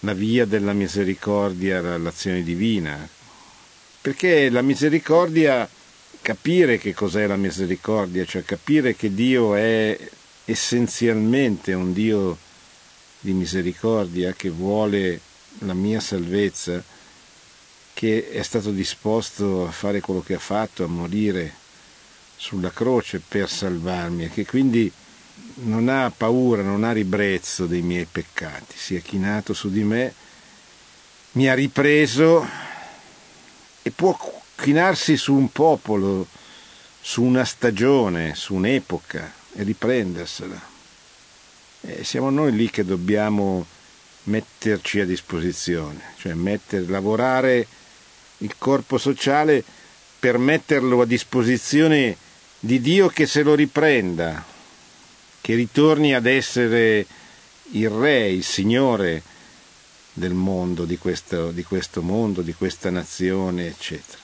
la via della misericordia, l'azione divina. Perché la misericordia, capire che cos'è la misericordia, cioè capire che Dio è essenzialmente un Dio di misericordia che vuole la mia salvezza, che è stato disposto a fare quello che ha fatto, a morire sulla croce per salvarmi e che quindi non ha paura, non ha ribrezzo dei miei peccati, si è chinato su di me, mi ha ripreso e può chinarsi su un popolo, su una stagione, su un'epoca e riprendersela. E siamo noi lì che dobbiamo metterci a disposizione, cioè mettere, lavorare il corpo sociale per metterlo a disposizione di Dio che se lo riprenda, che ritorni ad essere il Re, il Signore del mondo, di questo, di questo mondo, di questa nazione, eccetera.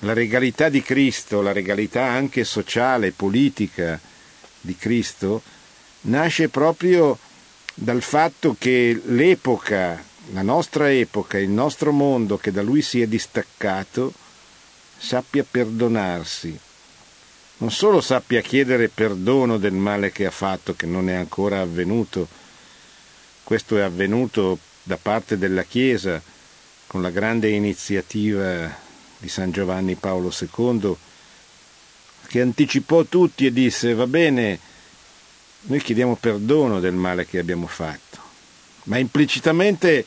La regalità di Cristo, la regalità anche sociale, politica di Cristo, nasce proprio dal fatto che l'epoca, la nostra epoca, il nostro mondo che da lui si è distaccato, sappia perdonarsi, non solo sappia chiedere perdono del male che ha fatto, che non è ancora avvenuto, questo è avvenuto da parte della Chiesa con la grande iniziativa di San Giovanni Paolo II, che anticipò tutti e disse va bene, noi chiediamo perdono del male che abbiamo fatto, ma implicitamente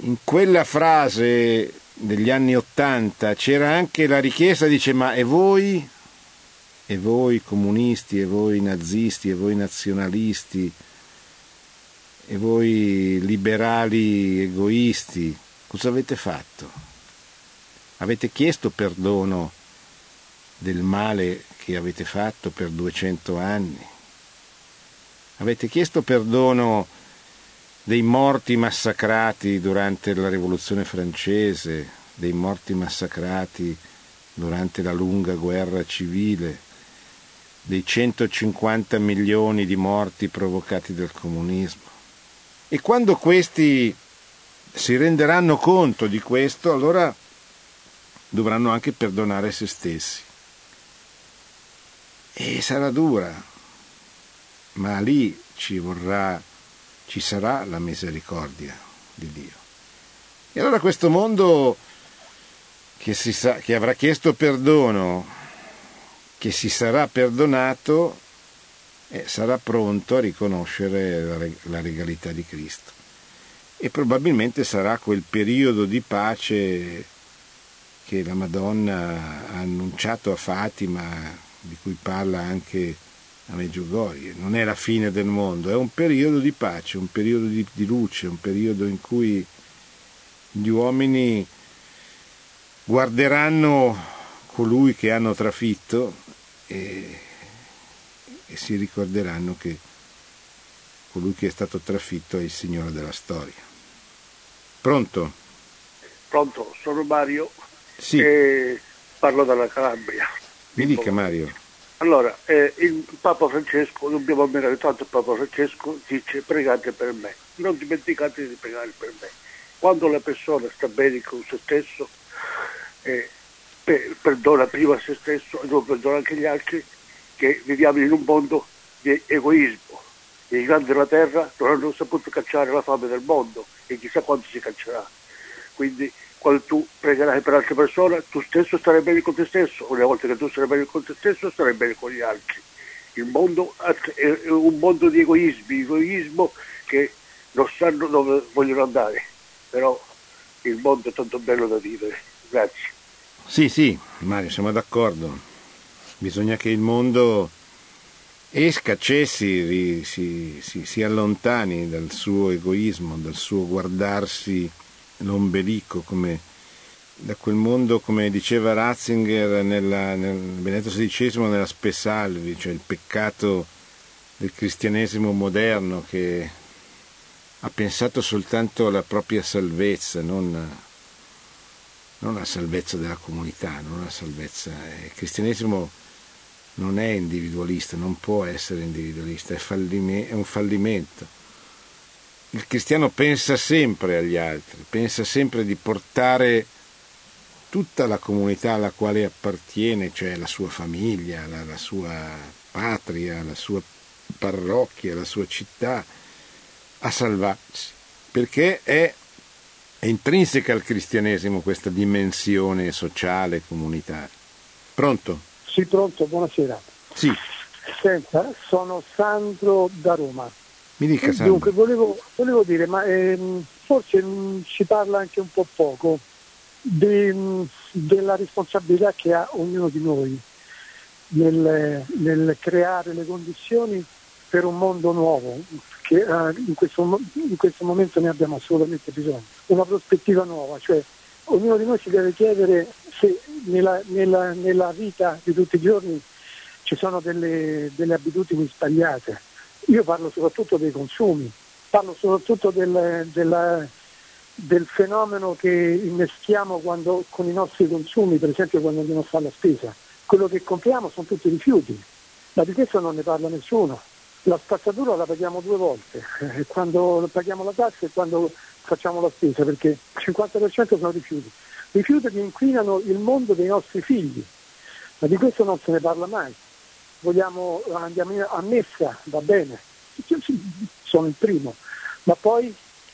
in quella frase degli anni Ottanta c'era anche la richiesta, dice ma e voi? E voi comunisti, e voi nazisti, e voi nazionalisti, e voi liberali egoisti, cosa avete fatto? Avete chiesto perdono del male che avete fatto per 200 anni? Avete chiesto perdono dei morti massacrati durante la rivoluzione francese, dei morti massacrati durante la lunga guerra civile, dei 150 milioni di morti provocati dal comunismo. E quando questi si renderanno conto di questo, allora dovranno anche perdonare se stessi. E sarà dura, ma lì ci vorrà ci sarà la misericordia di Dio. E allora questo mondo che, sa, che avrà chiesto perdono, che si sarà perdonato, eh, sarà pronto a riconoscere la, la legalità di Cristo. E probabilmente sarà quel periodo di pace che la Madonna ha annunciato a Fatima, di cui parla anche a Meggiugorje, non è la fine del mondo, è un periodo di pace, un periodo di, di luce, un periodo in cui gli uomini guarderanno colui che hanno trafitto e, e, si ricorderanno che colui che è stato trafitto è il Signore della storia. Pronto? Pronto, sono Mario sì. e parlo dalla Calabria. Mi dica Mario. Allora, eh, il Papa Francesco, dobbiamo ammirare tanto il Papa Francesco, dice pregate per me, non dimenticate di pregare per me. Quando la persona sta bene con se stesso, eh, per, perdona prima se stesso e non perdona anche gli altri, che viviamo in un mondo di egoismo. I giganti della terra non hanno saputo cacciare la fame del mondo e chissà quanto si caccerà. Quindi quando tu pregherai per altre persone, tu stesso starai bene con te stesso, una volta che tu sarai bene con te stesso, starai bene con gli altri. Il mondo è un mondo di egoismi, egoismo che non sanno dove vogliono andare, però il mondo è tanto bello da vivere. Grazie. Sì, sì, Mario, siamo d'accordo. Bisogna che il mondo esca, cessi, si, si, si allontani dal suo egoismo, dal suo guardarsi l'ombelico, come da quel mondo, come diceva Ratzinger nella, nel Benedetto XVI, nella Spesalvi, cioè il peccato del cristianesimo moderno che ha pensato soltanto alla propria salvezza, non, non alla salvezza della comunità, non alla salvezza. Il cristianesimo non è individualista, non può essere individualista, è, fallime, è un fallimento il cristiano pensa sempre agli altri, pensa sempre di portare tutta la comunità alla quale appartiene, cioè la sua famiglia, la, la sua patria, la sua parrocchia, la sua città, a salvarsi, perché è, è intrinseca al cristianesimo questa dimensione sociale, comunitaria. Pronto? Sì, pronto, buonasera. Sì. Senta, sono Sandro da Roma. Mi dica Sandro. Dunque, volevo, volevo dire, ma ehm, forse mh, si parla anche un po' poco de, mh, della responsabilità che ha ognuno di noi nel, nel creare le condizioni per un mondo nuovo, che eh, in, questo, in questo momento ne abbiamo assolutamente bisogno. Una prospettiva nuova, cioè ognuno di noi si deve chiedere se nella, nella, nella vita di tutti i giorni ci sono delle, delle, abitudini sbagliate. Io parlo soprattutto dei consumi, parlo soprattutto del, della, del fenomeno che innestiamo quando, con i nostri consumi, per esempio quando andiamo a fare la spesa. Quello che compriamo sono tutti rifiuti, ma di questo non ne parla nessuno. La spazzatura la paghiamo due volte, <laughs> quando paghiamo la tassa e quando facciamo la spesa, perché il 50% sono rifiuti. Rifiuti che inquinano il mondo dei nostri figli, ma di questo non se ne parla mai. Vogliamo, andiamo a messa, va bene, sono il primo, ma poi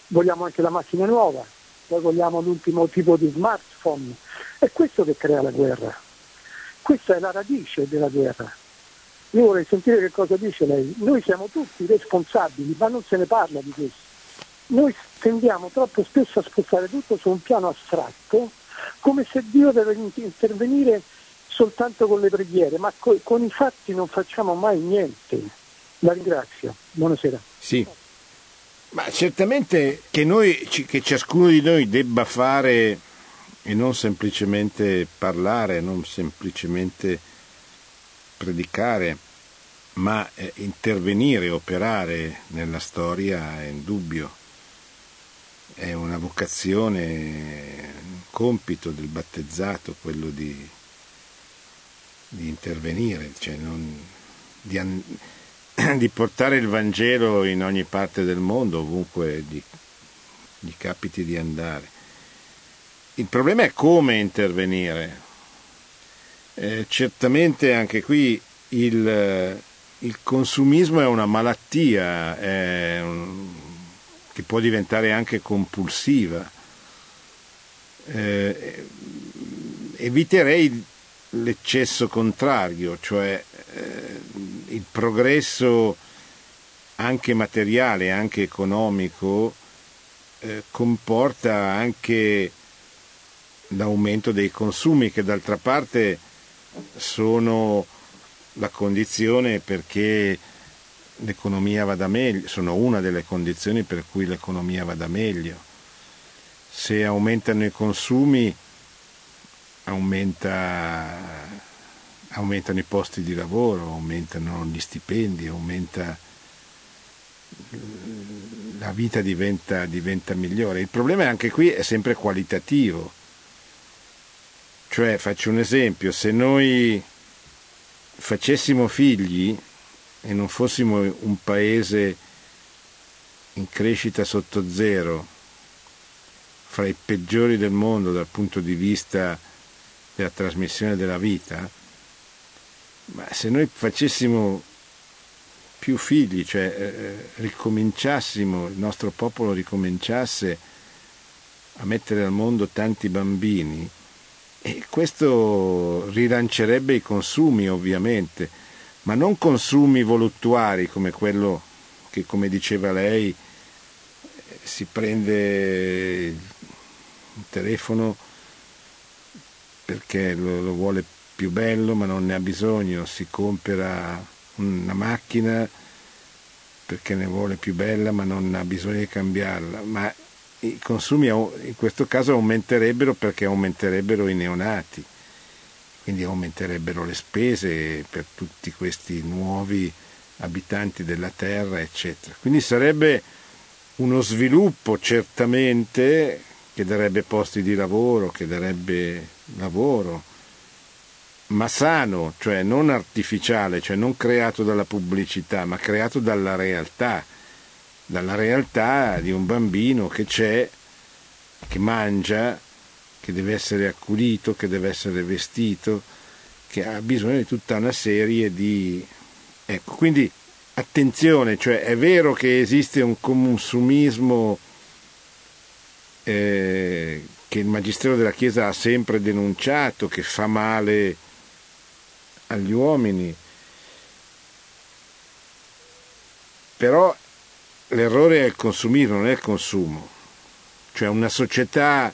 vogliamo anche la macchina nuova, poi vogliamo l'ultimo tipo di smartphone. È questo che crea la guerra. Questa è la radice della guerra. Io vorrei sentire che cosa dice lei. Noi siamo tutti responsabili, ma non se ne parla di questo. Noi tendiamo troppo spesso a spostare tutto su un piano astratto, come se Dio deve intervenire soltanto con le preghiere, ma co- con i fatti non facciamo mai niente. La ringrazio. Buonasera. Sì. Ma certamente che, noi, che ciascuno di noi debba fare e non semplicemente parlare, non semplicemente predicare, ma eh, intervenire, operare nella storia è indubbio. È una vocazione, un compito del battezzato quello di, di intervenire, cioè non, di, <clears throat> di, portare il Vangelo in ogni parte del mondo, ovunque gli, gli capiti di andare. Il problema è come intervenire, eh, certamente anche qui il, il, consumismo è una malattia è un, che può diventare anche compulsiva. Eh, eviterei l'eccesso contrario, cioè eh, il progresso anche materiale, anche economico, eh, comporta anche l'aumento dei consumi che d'altra parte sono la condizione perché l'economia vada meglio, sono una delle condizioni per cui l'economia vada meglio. Se aumentano i consumi, aumenta, aumentano i posti di lavoro, aumentano gli stipendi, aumenta la vita diventa, diventa migliore. Il problema anche qui è sempre qualitativo cioè, faccio un esempio, se noi facessimo figli e non fossimo un paese in crescita sotto zero, fra i peggiori del mondo dal punto di vista della trasmissione della vita, ma se noi facessimo più figli, cioè eh, ricominciassimo, il nostro popolo ricominciasse a mettere al mondo tanti bambini, e questo rilancerebbe i consumi ovviamente, ma non consumi voluttuari come quello che, come diceva lei, si prende il telefono perché lo, lo vuole più bello ma non ne ha bisogno, si compra una macchina perché ne vuole più bella ma non ha bisogno di cambiarla, ma i consumi in questo caso aumenterebbero perché aumenterebbero i neonati, quindi aumenterebbero le spese per tutti questi nuovi abitanti della terra, eccetera. Quindi sarebbe uno sviluppo certamente che darebbe posti di lavoro, che darebbe lavoro, ma sano, cioè non artificiale, cioè non creato dalla pubblicità, ma creato dalla realtà dalla realtà di un bambino che c'è, che mangia, che deve essere accudito, che deve essere vestito, che ha bisogno di tutta una serie di... Ecco, quindi attenzione, cioè è vero che esiste un consumismo eh, che il Magistero della Chiesa ha sempre denunciato, che fa male agli uomini. Però l'errore è il consumismo, non è il consumo. Cioè una società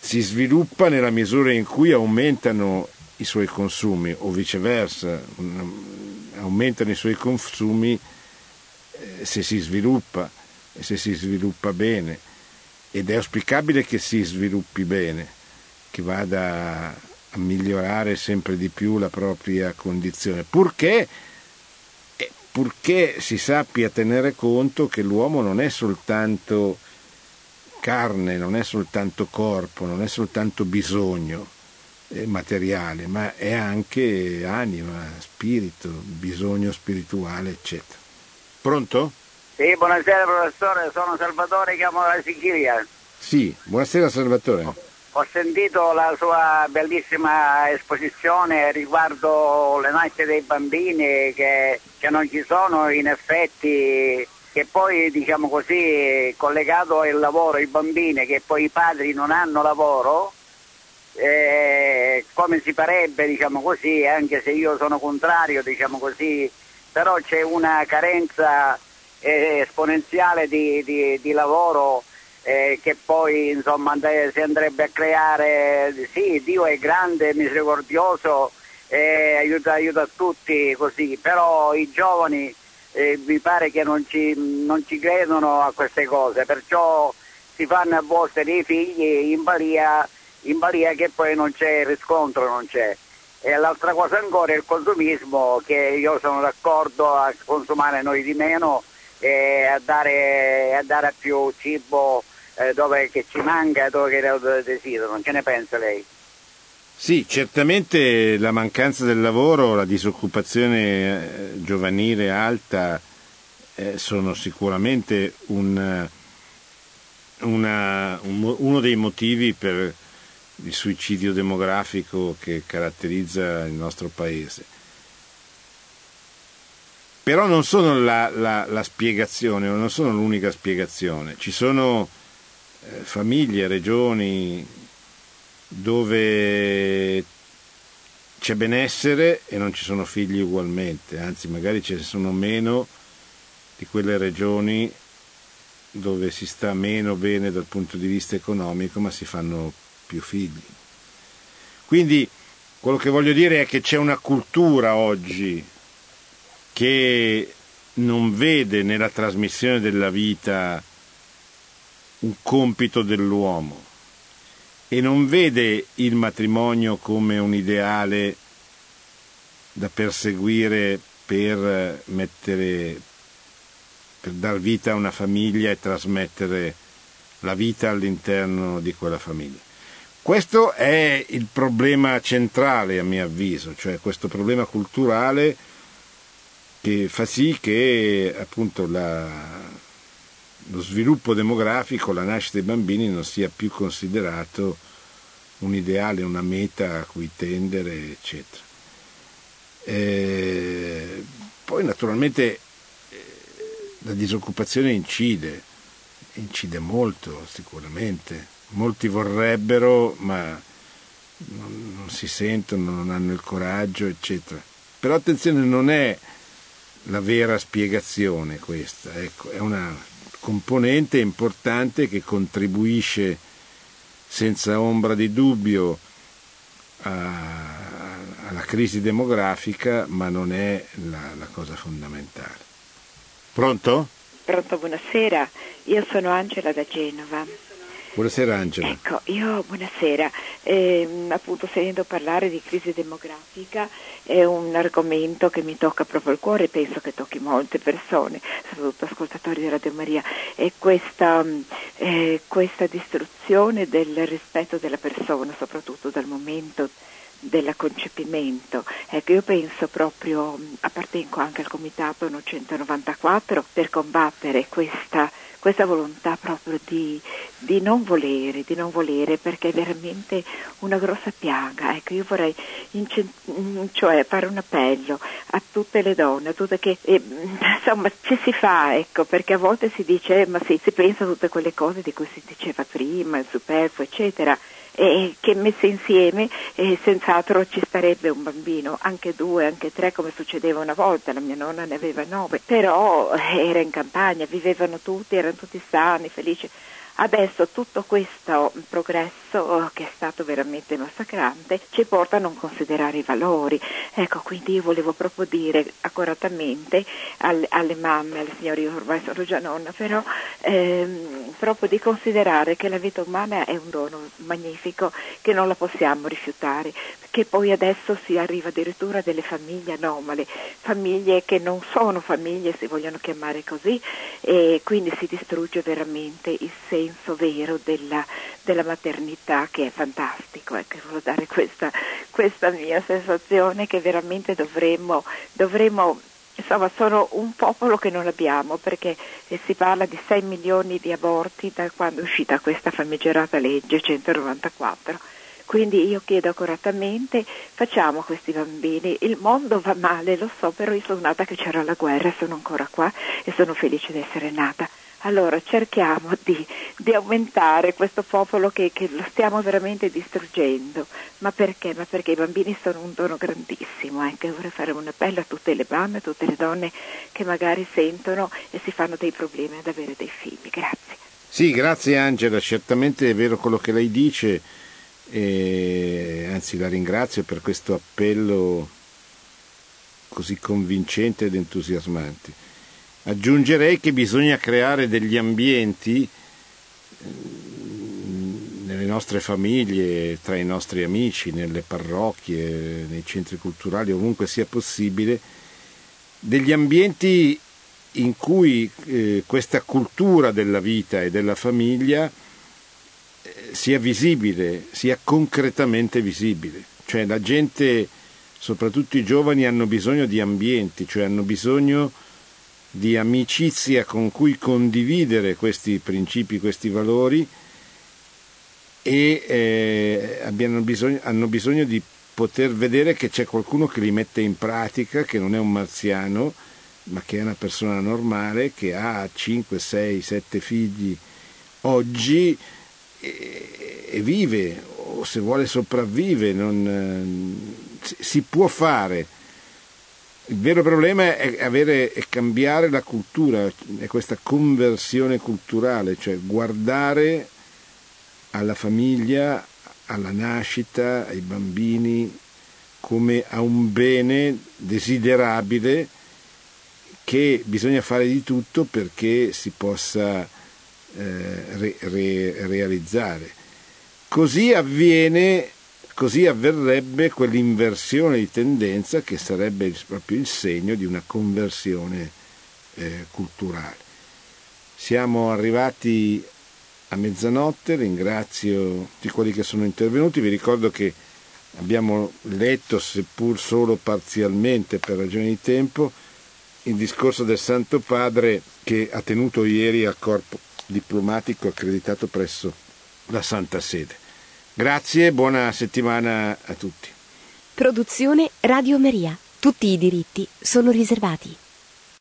si sviluppa nella misura in cui aumentano i suoi consumi o viceversa, aumentano i suoi consumi eh, se si sviluppa e se si sviluppa bene ed è auspicabile che si sviluppi bene, che vada a migliorare sempre di più la propria condizione, purché, eh, purché si sappia tenere conto che l'uomo non è soltanto carne, non è soltanto corpo, non è soltanto bisogno eh, materiale, ma è anche anima, spirito, bisogno spirituale, eccetera. Pronto? Sì, buonasera professore, sono Salvatore, chiamo dalla Sicilia. Sì, buonasera Salvatore. Ho sentito la sua bellissima esposizione riguardo le nascite dei bambini che, che non ci sono in effetti che poi diciamo così collegato al lavoro i bambini che poi i padri non hanno lavoro eh, come si parebbe diciamo così anche se io sono contrario diciamo così però c'è una carenza eh, esponenziale di, di, di lavoro eh, che poi insomma and- si andrebbe a creare sì Dio è grande misericordioso aiuta, aiuta tutti così però i giovani eh, mi pare che non ci, non ci, credono a queste cose, perciò si fanno a volte dei figli in balia, in balia che poi non c'è riscontro, non c'è. E l'altra cosa ancora è il consumismo, che io sono d'accordo a consumare noi di meno e a dare, a dare più cibo eh, dove ci manca, dove lo desiderano. Che ne pensa lei? Sì, certamente la mancanza del lavoro, la disoccupazione eh, giovanile alta eh, sono sicuramente un, una, un, uno dei motivi per il suicidio demografico che caratterizza il nostro paese. Però non sono la, la, la spiegazione, non sono l'unica spiegazione. Ci sono eh, famiglie, regioni, dove c'è benessere e non ci sono figli ugualmente, anzi magari ce ne sono meno di quelle regioni dove si sta meno bene dal punto di vista economico ma si fanno più figli. Quindi quello che voglio dire è che c'è una cultura oggi che non vede nella trasmissione della vita un compito dell'uomo, e non vede il matrimonio come un ideale da perseguire per mettere per dar vita a una famiglia e trasmettere la vita all'interno di quella famiglia. Questo è il problema centrale a mio avviso, cioè questo problema culturale che fa sì che appunto la, lo sviluppo demografico, la nascita dei bambini non sia più considerato un ideale, una meta a cui tendere, eccetera. E poi naturalmente eh, la disoccupazione incide, incide molto sicuramente. Molti vorrebbero, ma non, non si sentono, non hanno il coraggio, eccetera. Però attenzione, non è la vera spiegazione questa, ecco, è una componente importante che contribuisce senza ombra di dubbio a, alla crisi demografica, ma non è la, la cosa fondamentale. Pronto? Pronto, buonasera. Io sono Angela da Genova. Buonasera Angela. Ecco, io buonasera. Eh, appunto sentendo parlare di crisi demografica è un argomento che mi tocca proprio il cuore e penso che tocchi molte persone, soprattutto ascoltatori della Radio Maria, è questa, eh, questa distruzione del rispetto della persona, soprattutto dal momento del concepimento. Ecco, io penso proprio, appartengo anche al Comitato 194 per combattere questa questa volontà proprio di, di, non volere, di non volere perché è veramente una grossa piaga. Ecco, io vorrei incent- cioè fare un appello a tutte le donne, a tutte che eh, <laughs> insomma ci si fa, ecco, perché a volte si dice, ma sì, si pensa a tutte quelle cose di cui si diceva prima, il superfluo, eccetera, e che messe insieme eh, senz'altro ci starebbe un bambino, anche due, anche tre come succedeva una volta, la mia nonna ne aveva nove, però eh, era in campagna, vivevano tutti, erano tutti sani, felici. Adesso tutto questo progresso, che è stato veramente massacrante, ci porta a non considerare i valori. Ecco, quindi io volevo proprio dire accuratamente alle, alle mamme, alle signore, ormai sono già nonna, però ehm, proprio di considerare che la vita umana è un dono magnifico che non la possiamo rifiutare, che poi adesso si arriva addirittura a delle famiglie anomale, famiglie che non sono famiglie, si vogliono chiamare così, e quindi si distrugge veramente il senso vero della, della maternità che è fantastico. Ecco, volevo dare questa, questa, mia sensazione che veramente dovremmo, dovremmo insomma sono un popolo che non abbiamo perché si parla di 6 milioni di aborti da quando è uscita questa famigerata legge 194 quindi io chiedo accuratamente, facciamo questi bambini, il mondo va male, lo so, però io sono nata che c'era la guerra, sono ancora qua e sono felice di essere nata. Allora cerchiamo di, di aumentare questo popolo che, che, lo stiamo veramente distruggendo. Ma perché? Ma perché i bambini sono un dono grandissimo. Anche eh, vorrei fare un appello a tutte le mamme, a tutte le donne che magari sentono e si fanno dei problemi ad avere dei figli. Grazie. Sì, grazie Angela, certamente è vero quello che lei dice e anzi la ringrazio per questo appello così convincente ed entusiasmante. Aggiungerei che bisogna creare degli ambienti mm, nelle nostre famiglie, tra i nostri amici, nelle parrocchie, nei centri culturali, ovunque sia possibile, degli ambienti in cui eh, questa cultura della vita e della famiglia sia visibile, sia concretamente visibile. Cioè la gente, soprattutto i giovani, hanno bisogno di ambienti, cioè hanno bisogno di amicizia con cui condividere questi principi, questi valori e eh, bisogno, hanno bisogno di poter vedere che c'è qualcuno che li mette in pratica, che non è un marziano, ma che è una persona normale, che ha 5, 6, 7 figli oggi e, vive o se vuole sopravvive, non, si può fare. Il vero problema è, avere, è cambiare la cultura, è questa conversione culturale, cioè guardare alla famiglia, alla nascita, ai bambini come a un bene desiderabile che bisogna fare di tutto perché si possa eh, re, re, realizzare. Così avviene, così avverrebbe quell'inversione di tendenza che sarebbe proprio il segno di una conversione eh, culturale. Siamo arrivati a mezzanotte, ringrazio tutti quelli che sono intervenuti, vi ricordo che abbiamo letto, seppur solo parzialmente per ragioni di tempo, il discorso del Santo Padre che ha tenuto ieri al corpo diplomatico accreditato presso la Santa Sede. Grazie e buona settimana a tutti. Produzione Radio Maria. Tutti i diritti sono riservati.